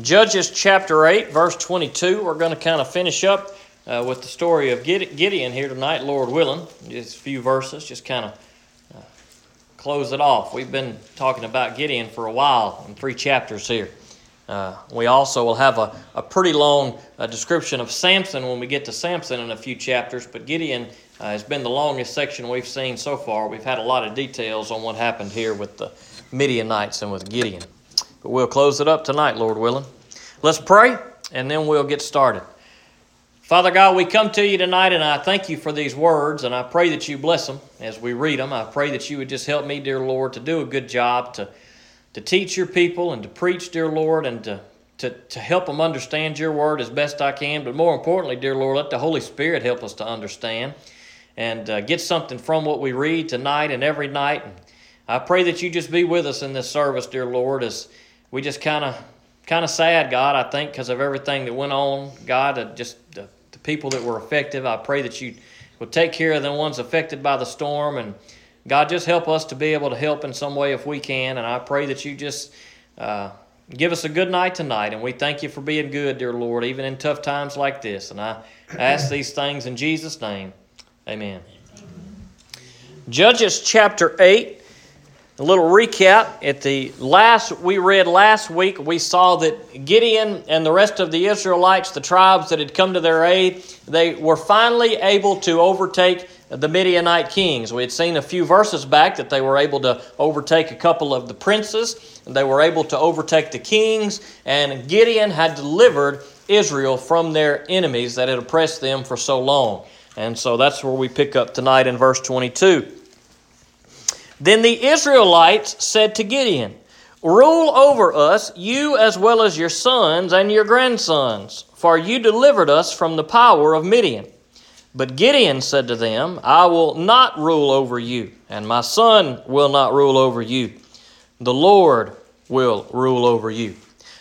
Judges chapter 8, verse 22. We're going to kind of finish up uh, with the story of Gideon here tonight, Lord willing. Just a few verses, just kind of uh, close it off. We've been talking about Gideon for a while in three chapters here. Uh, we also will have a, a pretty long uh, description of Samson when we get to Samson in a few chapters, but Gideon uh, has been the longest section we've seen so far. We've had a lot of details on what happened here with the Midianites and with Gideon. But we'll close it up tonight, Lord willing. Let's pray, and then we'll get started. Father God, we come to you tonight, and I thank you for these words, and I pray that you bless them as we read them. I pray that you would just help me, dear Lord, to do a good job to, to teach your people and to preach, dear Lord, and to, to, to help them understand your word as best I can. But more importantly, dear Lord, let the Holy Spirit help us to understand and uh, get something from what we read tonight and every night. And I pray that you just be with us in this service, dear Lord, as we just kind of kind of sad, God. I think because of everything that went on, God, uh, just the, the people that were affected. I pray that you will take care of the ones affected by the storm, and God, just help us to be able to help in some way if we can. And I pray that you just. Uh, Give us a good night tonight, and we thank you for being good, dear Lord, even in tough times like this. And I ask these things in Jesus' name. Amen. Judges chapter 8 a little recap. At the last we read last week we saw that gideon and the rest of the israelites the tribes that had come to their aid they were finally able to overtake the midianite kings. We had seen a few verses back that they were able to overtake a couple of the princes they were able to overtake the kings and gideon had delivered israel from their enemies that had oppressed them for so long. And so that's where we pick up tonight in verse 22 then the Israelites said to Gideon, Rule over us, you as well as your sons and your grandsons, for you delivered us from the power of Midian. But Gideon said to them, I will not rule over you, and my son will not rule over you. The Lord will rule over you.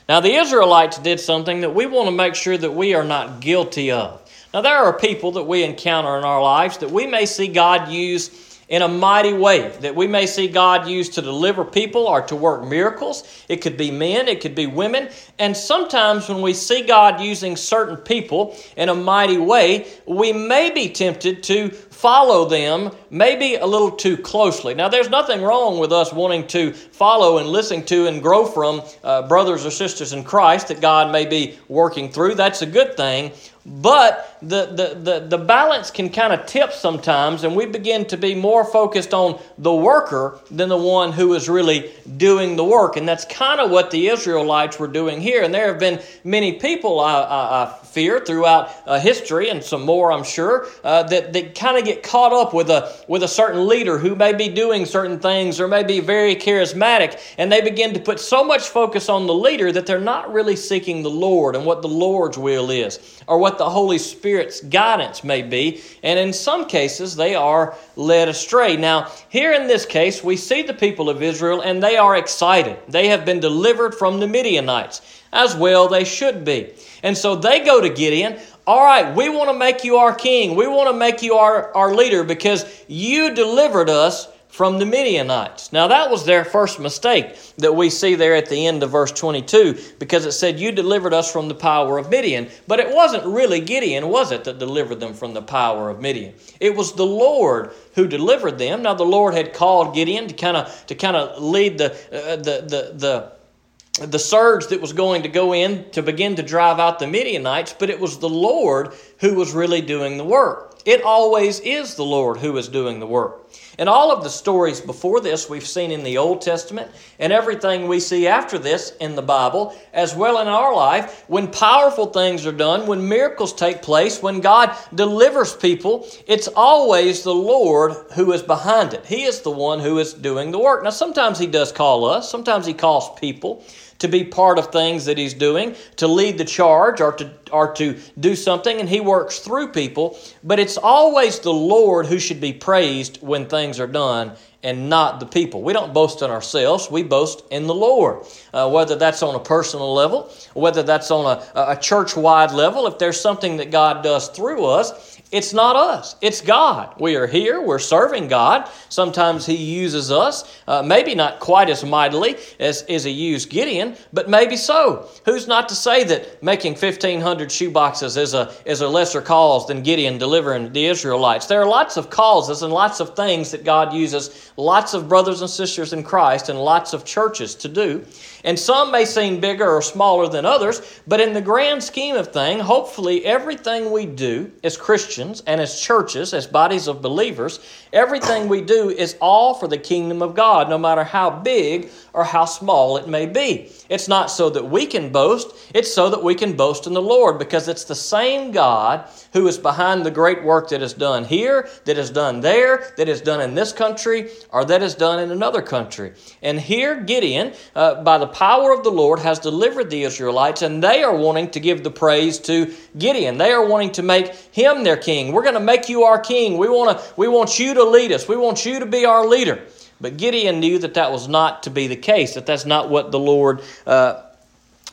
Now, the Israelites did something that we want to make sure that we are not guilty of. Now, there are people that we encounter in our lives that we may see God use in a mighty way that we may see God use to deliver people or to work miracles. It could be men, it could be women. And sometimes when we see God using certain people in a mighty way, we may be tempted to follow them maybe a little too closely. Now, there's nothing wrong with us wanting to follow and listen to and grow from uh, brothers or sisters in Christ that God may be working through. That's a good thing. But the, the, the, the balance can kind of tip sometimes, and we begin to be more focused on the worker than the one who is really doing the work. And that's kind of what the Israelites were doing here. And there have been many people, I, I, I fear, throughout uh, history, and some more, I'm sure, uh, that, that kind of get caught up with a, with a certain leader who may be doing certain things or may be very charismatic, and they begin to put so much focus on the leader that they're not really seeking the Lord and what the Lord's will is or what the Holy Spirit's guidance may be. And in some cases, they are led astray. Now, here in this case, we see the people of Israel and they are excited. They have been delivered from the Midianites. As well, they should be. And so they go to Gideon. All right, we want to make you our king. We want to make you our, our leader because you delivered us from the Midianites. Now, that was their first mistake that we see there at the end of verse 22 because it said, You delivered us from the power of Midian. But it wasn't really Gideon, was it, that delivered them from the power of Midian? It was the Lord who delivered them. Now, the Lord had called Gideon to kind of to kind of lead the, uh, the, the, the the surge that was going to go in to begin to drive out the Midianites, but it was the Lord who was really doing the work. It always is the Lord who is doing the work. And all of the stories before this we've seen in the Old Testament, and everything we see after this in the Bible, as well in our life, when powerful things are done, when miracles take place, when God delivers people, it's always the Lord who is behind it. He is the one who is doing the work. Now, sometimes He does call us, sometimes He calls people to be part of things that he's doing, to lead the charge or to, or to do something, and he works through people. But it's always the Lord who should be praised when things are done and not the people. We don't boast in ourselves, we boast in the Lord. Uh, whether that's on a personal level, whether that's on a, a church wide level, if there's something that God does through us, It's not us, it's God. We are here, we're serving God. Sometimes He uses us, uh, maybe not quite as mightily as, as He used Gideon, but maybe so. Who's not to say that making 1,500 shoeboxes is a, is a lesser cause than Gideon delivering the Israelites? There are lots of causes and lots of things that God uses lots of brothers and sisters in Christ and lots of churches to do. And some may seem bigger or smaller than others, but in the grand scheme of things, hopefully everything we do as Christians and as churches, as bodies of believers, everything we do is all for the kingdom of God, no matter how big or how small it may be. It's not so that we can boast, it's so that we can boast in the Lord because it's the same God who is behind the great work that is done here, that is done there, that is done in this country, or that is done in another country. And here, Gideon, uh, by the power of the Lord, has delivered the Israelites, and they are wanting to give the praise to Gideon. They are wanting to make him their king. We're going to make you our king. We, wanna, we want you to lead us, we want you to be our leader. But Gideon knew that that was not to be the case, that that's not what the Lord uh,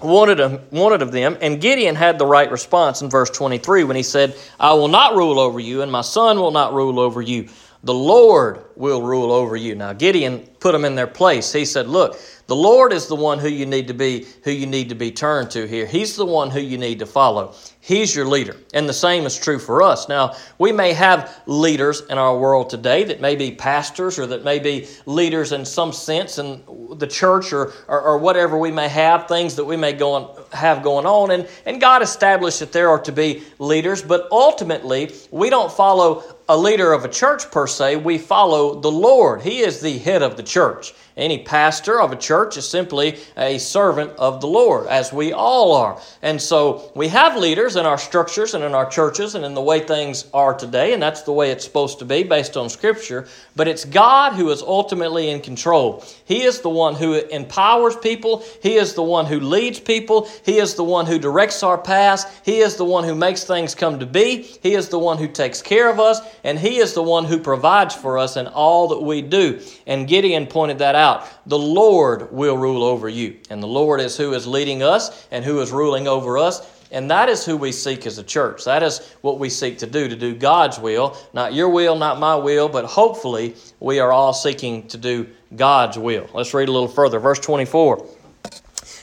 wanted wanted of them. And Gideon had the right response in verse 23 when he said, I will not rule over you, and my son will not rule over you. The Lord will rule over you. Now, Gideon put them in their place. He said, Look, the Lord is the one who you need to be who you need to be turned to here. He's the one who you need to follow. He's your leader. And the same is true for us. Now, we may have leaders in our world today that may be pastors or that may be leaders in some sense in the church or, or, or whatever we may have, things that we may go on, have going on. And, and God established that there are to be leaders, but ultimately, we don't follow a leader of a church per se, we follow the Lord. He is the head of the church. Any pastor of a church is simply a servant of the Lord, as we all are. And so we have leaders in our structures and in our churches and in the way things are today, and that's the way it's supposed to be based on Scripture. But it's God who is ultimately in control. He is the one who empowers people, He is the one who leads people, He is the one who directs our paths, He is the one who makes things come to be, He is the one who takes care of us, and He is the one who provides for us in all that we do. And Gideon pointed that out the Lord will rule over you. And the Lord is who is leading us and who is ruling over us. And that is who we seek as a church. That is what we seek to do, to do God's will. Not your will, not my will, but hopefully we are all seeking to do God's will. Let's read a little further. Verse 24.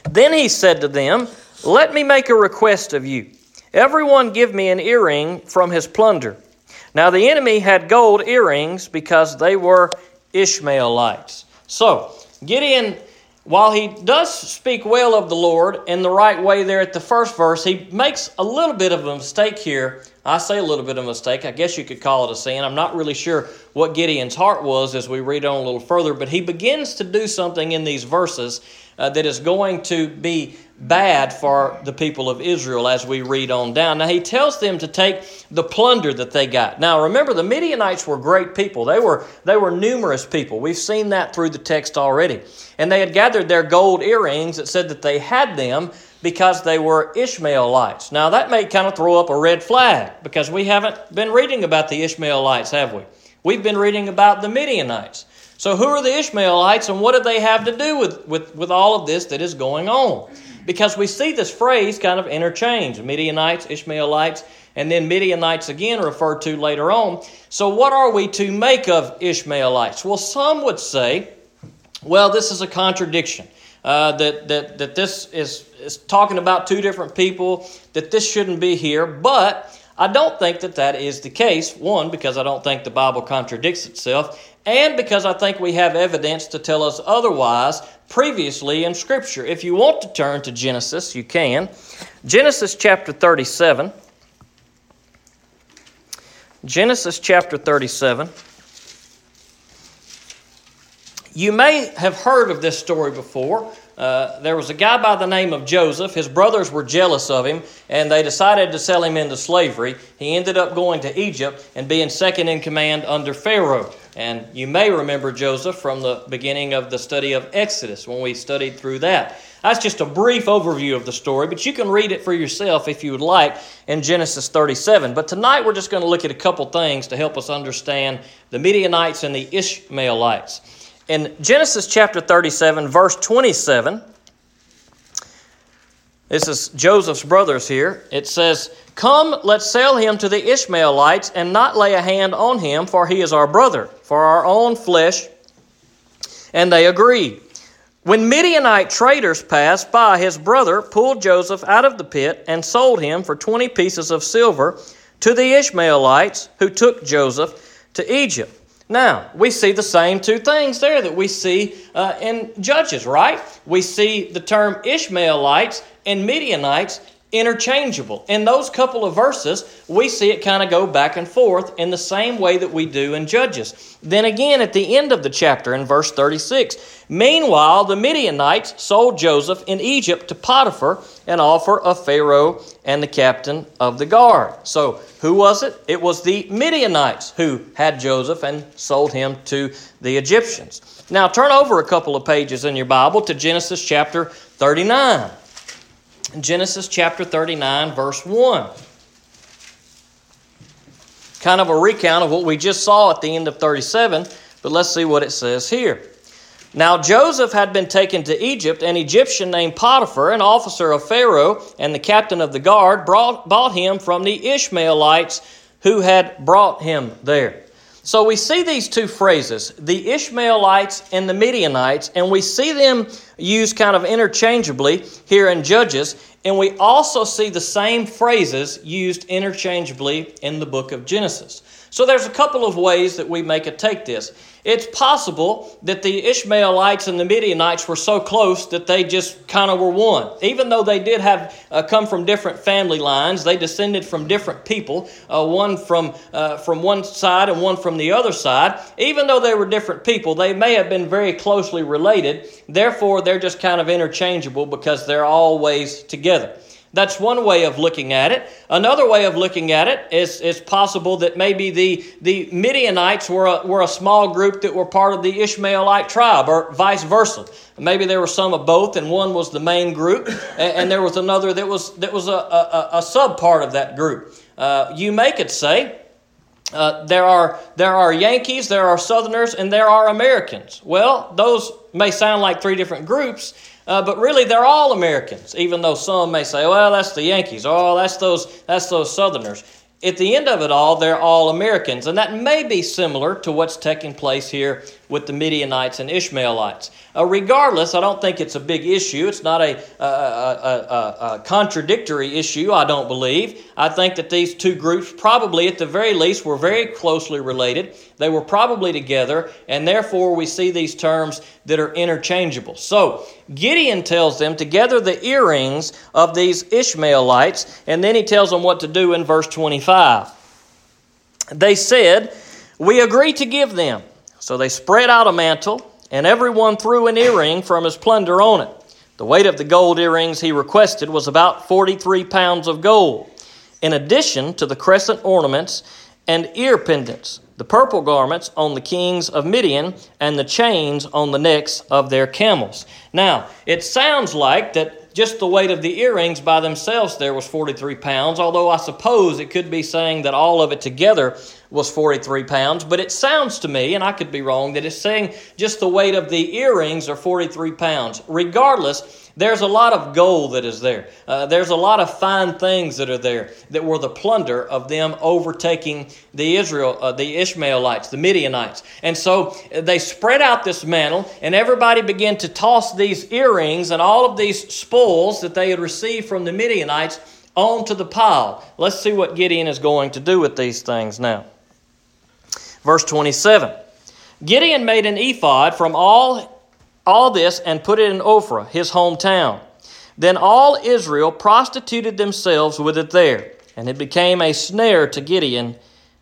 Then he said to them, Let me make a request of you. Everyone give me an earring from his plunder. Now the enemy had gold earrings because they were Ishmaelites. So, Gideon, while he does speak well of the Lord in the right way there at the first verse, he makes a little bit of a mistake here. I say a little bit of a mistake. I guess you could call it a sin. I'm not really sure what Gideon's heart was as we read on a little further, but he begins to do something in these verses uh, that is going to be bad for the people of Israel as we read on down. Now, he tells them to take the plunder that they got. Now, remember, the Midianites were great people. They were, they were numerous people. We've seen that through the text already. And they had gathered their gold earrings that said that they had them because they were Ishmaelites. Now, that may kind of throw up a red flag because we haven't been reading about the Ishmaelites, have we? We've been reading about the Midianites. So, who are the Ishmaelites and what do they have to do with, with, with all of this that is going on? because we see this phrase kind of interchange Midianites, Ishmaelites, and then Midianites again referred to later on. So, what are we to make of Ishmaelites? Well, some would say, well, this is a contradiction. Uh, that, that, that this is, is talking about two different people, that this shouldn't be here. But I don't think that that is the case. One, because I don't think the Bible contradicts itself and because I think we have evidence to tell us otherwise previously in Scripture. If you want to turn to Genesis, you can. Genesis chapter 37. Genesis chapter 37. You may have heard of this story before. Uh, there was a guy by the name of Joseph. His brothers were jealous of him, and they decided to sell him into slavery. He ended up going to Egypt and being second in command under Pharaoh. And you may remember Joseph from the beginning of the study of Exodus when we studied through that. That's just a brief overview of the story, but you can read it for yourself if you would like in Genesis 37. But tonight we're just going to look at a couple things to help us understand the Midianites and the Ishmaelites. In Genesis chapter 37, verse 27, This is Joseph's brothers here. It says, Come, let's sell him to the Ishmaelites and not lay a hand on him, for he is our brother, for our own flesh. And they agreed. When Midianite traders passed by, his brother pulled Joseph out of the pit and sold him for 20 pieces of silver to the Ishmaelites who took Joseph to Egypt. Now, we see the same two things there that we see uh, in Judges, right? We see the term Ishmaelites and Midianites interchangeable. In those couple of verses, we see it kind of go back and forth in the same way that we do in Judges. Then again, at the end of the chapter, in verse 36, meanwhile, the Midianites sold Joseph in Egypt to Potiphar, an offer of Pharaoh and the captain of the guard. So, who was it? It was the Midianites who had Joseph and sold him to the Egyptians. Now, turn over a couple of pages in your Bible to Genesis chapter 39. Genesis chapter 39, verse 1. Kind of a recount of what we just saw at the end of 37, but let's see what it says here. Now Joseph had been taken to Egypt. An Egyptian named Potiphar, an officer of Pharaoh and the captain of the guard, brought, bought him from the Ishmaelites who had brought him there. So we see these two phrases, the Ishmaelites and the Midianites, and we see them used kind of interchangeably here in Judges, and we also see the same phrases used interchangeably in the book of Genesis. So there's a couple of ways that we make it take this. It's possible that the Ishmaelites and the Midianites were so close that they just kind of were one. Even though they did have uh, come from different family lines, they descended from different people, uh, one from uh, from one side and one from the other side. Even though they were different people, they may have been very closely related. Therefore, they're just kind of interchangeable because they're always together. That's one way of looking at it. Another way of looking at it is, is possible that maybe the, the Midianites were a, were a small group that were part of the Ishmaelite tribe, or vice versa. Maybe there were some of both, and one was the main group, and, and there was another that was, that was a, a, a sub part of that group. Uh, you may could say uh, there are there are Yankees, there are Southerners, and there are Americans. Well, those may sound like three different groups, uh, but really, they're all Americans, even though some may say, well, that's the Yankees, oh, that's those, that's those Southerners. At the end of it all, they're all Americans. And that may be similar to what's taking place here with the Midianites and Ishmaelites. Uh, regardless, I don't think it's a big issue. It's not a, a, a, a, contradictory issue, I don't believe. I think that these two groups, probably at the very least, were very closely related. They were probably together, and therefore we see these terms that are interchangeable. So, Gideon tells them to gather the earrings of these Ishmaelites, and then he tells them what to do in verse 25. They said, We agree to give them. So they spread out a mantle and everyone threw an earring from his plunder on it. The weight of the gold earrings he requested was about 43 pounds of gold, in addition to the crescent ornaments and ear pendants, the purple garments on the kings of Midian, and the chains on the necks of their camels. Now, it sounds like that just the weight of the earrings by themselves there was 43 pounds, although I suppose it could be saying that all of it together was 43 pounds, but it sounds to me, and I could be wrong, that it's saying just the weight of the earrings are 43 pounds. Regardless, there's a lot of gold that is there. Uh, there's a lot of fine things that are there that were the plunder of them overtaking the Israel, uh, the Ishmaelites, the Midianites. And so uh, they spread out this mantle, and everybody began to toss these earrings and all of these spoils that they had received from the Midianites onto the pile. Let's see what Gideon is going to do with these things now. Verse 27 Gideon made an ephod from all, all this and put it in Ophrah, his hometown. Then all Israel prostituted themselves with it there, and it became a snare to Gideon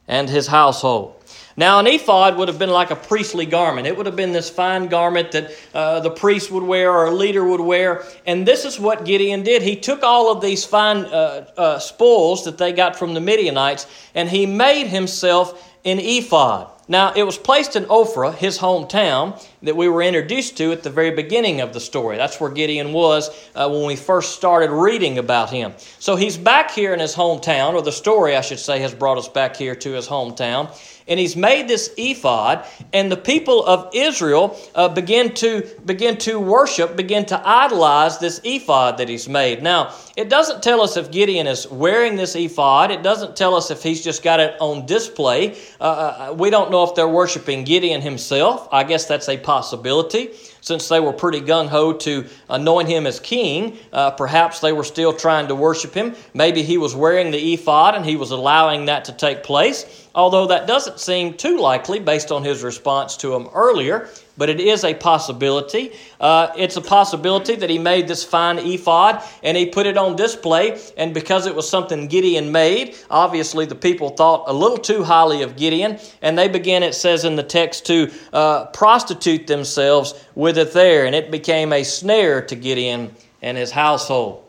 and his household. Now, an ephod would have been like a priestly garment. It would have been this fine garment that uh, the priest would wear or a leader would wear. And this is what Gideon did. He took all of these fine uh, uh, spoils that they got from the Midianites and he made himself an ephod. Now, it was placed in Ophrah, his hometown, that we were introduced to at the very beginning of the story. That's where Gideon was uh, when we first started reading about him. So he's back here in his hometown, or the story, I should say, has brought us back here to his hometown. And he's made this ephod, and the people of Israel uh, begin to begin to worship, begin to idolize this ephod that he's made. Now, it doesn't tell us if Gideon is wearing this ephod. It doesn't tell us if he's just got it on display. Uh, uh we don't know if they're worshiping Gideon himself. I guess that's a possibility since they were pretty gung ho to anoint him as king, uh, perhaps they were still trying to worship him. Maybe he was wearing the ephod and he was allowing that to take place, although that doesn't seem too likely based on his response to him earlier but it is a possibility. Uh, it's a possibility that he made this fine ephod and he put it on display, and because it was something Gideon made, obviously the people thought a little too highly of Gideon, and they began, it says in the text, to uh, prostitute themselves with it there, and it became a snare to Gideon and his household.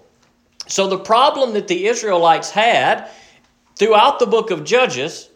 So the problem that the Israelites had throughout the book of Judges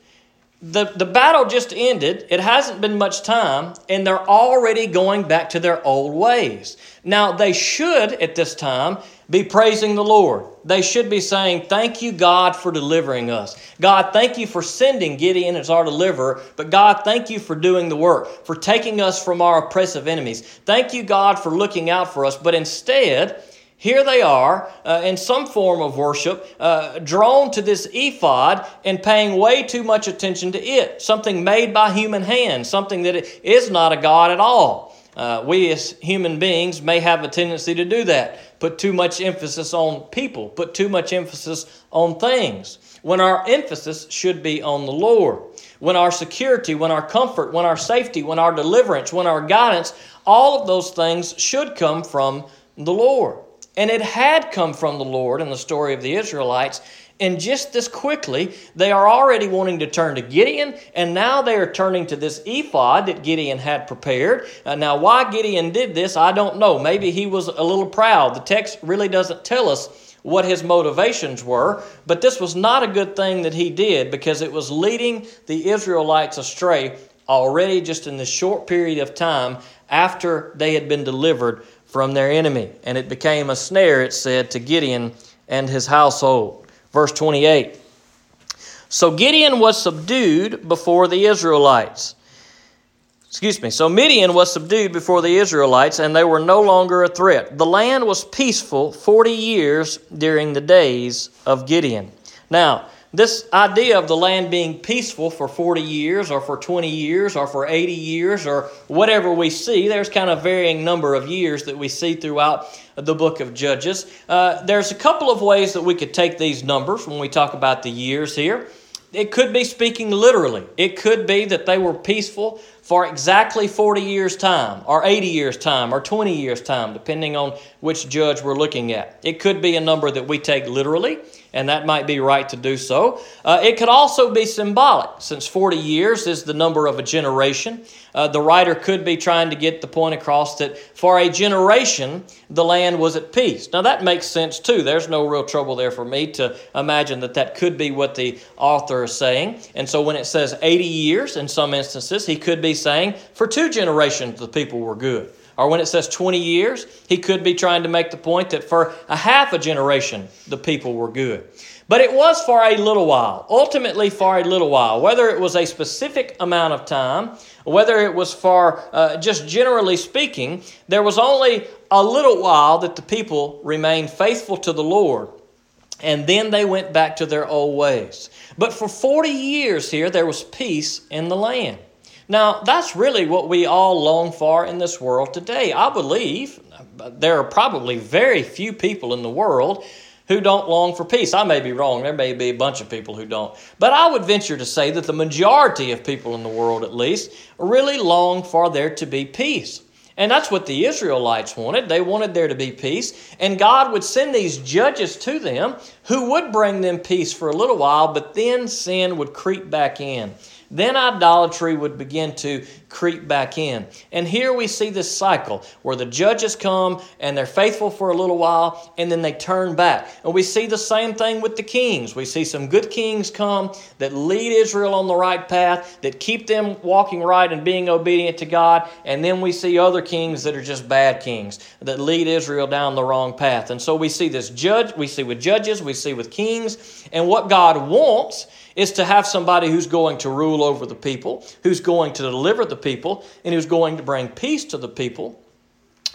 the, the battle just ended. It hasn't been much time, and they're already going back to their old ways. Now, they should, at this time, be praising the Lord. They should be saying, Thank you, God, for delivering us. God, thank you for sending Gideon as our deliverer. But God, thank you for doing the work, for taking us from our oppressive enemies. Thank you, God, for looking out for us. But instead, here they are uh, in some form of worship, uh, drawn to this ephod and paying way too much attention to it, something made by human hands, something that is not a God at all. Uh, we as human beings may have a tendency to do that, put too much emphasis on people, put too much emphasis on things, when our emphasis should be on the Lord. When our security, when our comfort, when our safety, when our deliverance, when our guidance, all of those things should come from the Lord. And it had come from the Lord in the story of the Israelites. And just this quickly, they are already wanting to turn to Gideon, and now they are turning to this ephod that Gideon had prepared. Uh, now, why Gideon did this, I don't know. Maybe he was a little proud. The text really doesn't tell us what his motivations were, but this was not a good thing that he did because it was leading the Israelites astray already just in this short period of time after they had been delivered from their enemy. And it became a snare, it said, to Gideon and his household. Verse 28. So Gideon was subdued before the Israelites. Excuse me. So Midian was subdued before the Israelites, and they were no longer a threat. The land was peaceful 40 years during the days of Gideon. Now, this idea of the land being peaceful for 40 years or for 20 years or for 80 years or whatever we see, there's kind of varying number of years that we see throughout the book of Judges. Uh, there's a couple of ways that we could take these numbers when we talk about the years here. It could be speaking literally. It could be that they were peaceful for exactly 40 years' time, or 80 years' time, or 20 years' time, depending on which judge we're looking at. It could be a number that we take literally and that might be right to do so. Uh, it could also be symbolic, since 40 years is the number of a generation. Uh, the writer could be trying to get the point across that for a generation, the land was at peace. Now, that makes sense too. There's no real trouble there for me to imagine that that could be what the author is saying. And so, when it says 80 years in some instances, he could be saying for two generations the people were good. Or when it says 20 years, he could be trying to make the point that for a half a generation, the people were good. But it was for a little while, ultimately for a little while. Whether it was a specific amount of time, whether it was for uh, just generally speaking, there was only a little while that the people remained faithful to the Lord. And then they went back to their old ways. But for 40 years here, there was peace in the land. Now, that's really what we all long for in this world today. I believe there are probably very few people in the world who don't long for peace. I may be wrong. There may be a bunch of people who don't. But I would venture to say that the majority of people in the world, at least, really long for there to be peace. And that's what the Israelites wanted. They wanted there to be peace. And God would send these judges to them who would bring them peace for a little while, but then sin would creep back in then idolatry would begin to creep back in. And here we see this cycle where the judges come and they're faithful for a little while and then they turn back. And we see the same thing with the kings. We see some good kings come that lead Israel on the right path, that keep them walking right and being obedient to God. And then we see other kings that are just bad kings that lead Israel down the wrong path. And so we see this judge, we see with judges, we see with kings. And what God wants is to have somebody who's going to rule over the people, who's going to deliver the people, and who's going to bring peace to the people.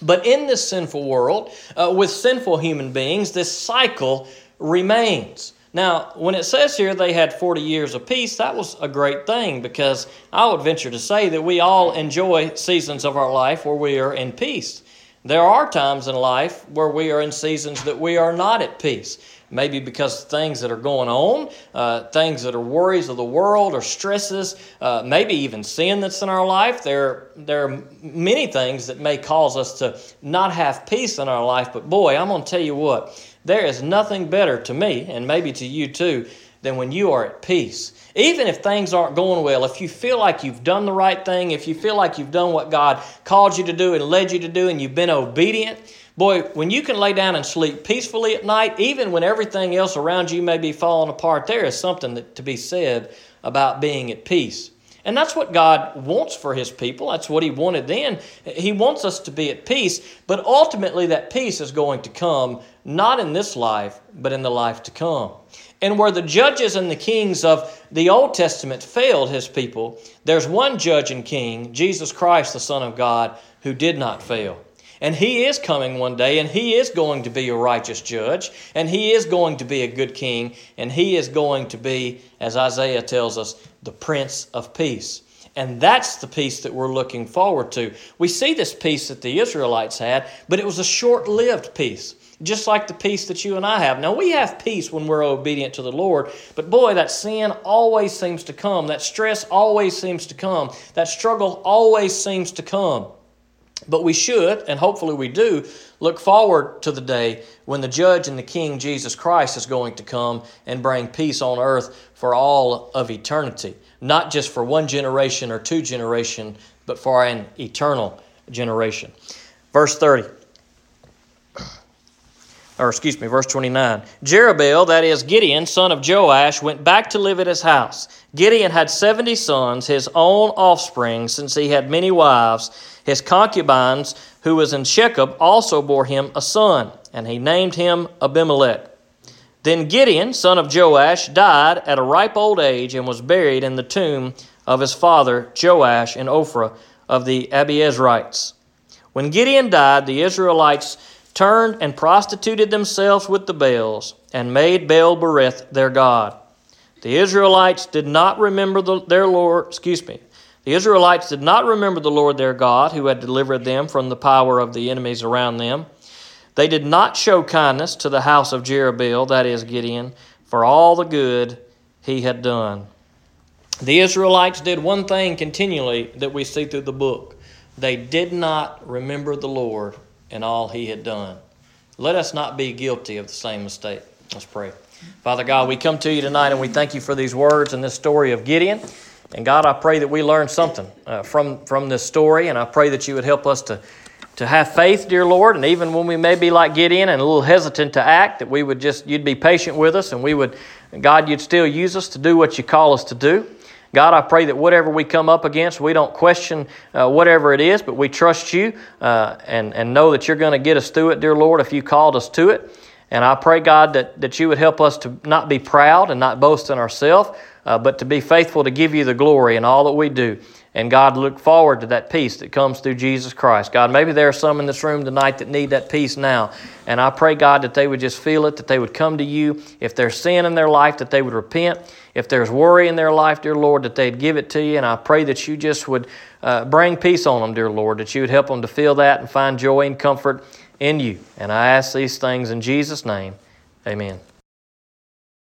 But in this sinful world, uh, with sinful human beings, this cycle remains. Now, when it says here they had 40 years of peace, that was a great thing because I would venture to say that we all enjoy seasons of our life where we are in peace. There are times in life where we are in seasons that we are not at peace. Maybe because of things that are going on, uh, things that are worries of the world or stresses, uh, maybe even sin that's in our life. There, there are many things that may cause us to not have peace in our life. But boy, I'm going to tell you what, there is nothing better to me, and maybe to you too, than when you are at peace. Even if things aren't going well, if you feel like you've done the right thing, if you feel like you've done what God called you to do and led you to do, and you've been obedient, boy, when you can lay down and sleep peacefully at night, even when everything else around you may be falling apart, there is something that, to be said about being at peace. And that's what God wants for His people. That's what He wanted then. He wants us to be at peace, but ultimately that peace is going to come not in this life, but in the life to come. And where the judges and the kings of the Old Testament failed His people, there's one judge and king, Jesus Christ, the Son of God, who did not fail. And he is coming one day, and he is going to be a righteous judge, and he is going to be a good king, and he is going to be, as Isaiah tells us, the Prince of Peace. And that's the peace that we're looking forward to. We see this peace that the Israelites had, but it was a short lived peace, just like the peace that you and I have. Now, we have peace when we're obedient to the Lord, but boy, that sin always seems to come. That stress always seems to come. That struggle always seems to come. But we should, and hopefully we do, look forward to the day when the judge and the king, Jesus Christ, is going to come and bring peace on earth for all of eternity. Not just for one generation or two generation, but for an eternal generation. Verse 30 or excuse me, verse 29. Jerubbaal, that is Gideon, son of Joash, went back to live at his house. Gideon had 70 sons, his own offspring, since he had many wives. His concubines, who was in Shechem, also bore him a son, and he named him Abimelech. Then Gideon, son of Joash, died at a ripe old age and was buried in the tomb of his father Joash in Ophrah of the Abiezrites. When Gideon died, the Israelites turned and prostituted themselves with the Baals, and made Baal Berith their God. The Israelites did not remember the, their Lord, excuse me, the Israelites did not remember the Lord their God, who had delivered them from the power of the enemies around them. They did not show kindness to the house of Jerubbaal, that is Gideon, for all the good he had done. The Israelites did one thing continually that we see through the book. They did not remember the Lord and all he had done. Let us not be guilty of the same mistake. Let's pray. Father God, we come to you tonight and we thank you for these words and this story of Gideon. And God, I pray that we learn something uh, from, from this story, and I pray that you would help us to, to have faith, dear Lord, and even when we may be like Gideon and a little hesitant to act, that we would just, you'd be patient with us, and we would, God, you'd still use us to do what you call us to do. God, I pray that whatever we come up against, we don't question uh, whatever it is, but we trust you uh, and, and know that you're going to get us through it, dear Lord, if you called us to it. And I pray, God, that, that you would help us to not be proud and not boast in ourselves, uh, but to be faithful to give you the glory in all that we do. And God, look forward to that peace that comes through Jesus Christ. God, maybe there are some in this room tonight that need that peace now. And I pray, God, that they would just feel it, that they would come to you. If there's sin in their life, that they would repent. If there's worry in their life, dear Lord, that they'd give it to you. And I pray that you just would uh, bring peace on them, dear Lord, that you would help them to feel that and find joy and comfort in you. And I ask these things in Jesus' name. Amen.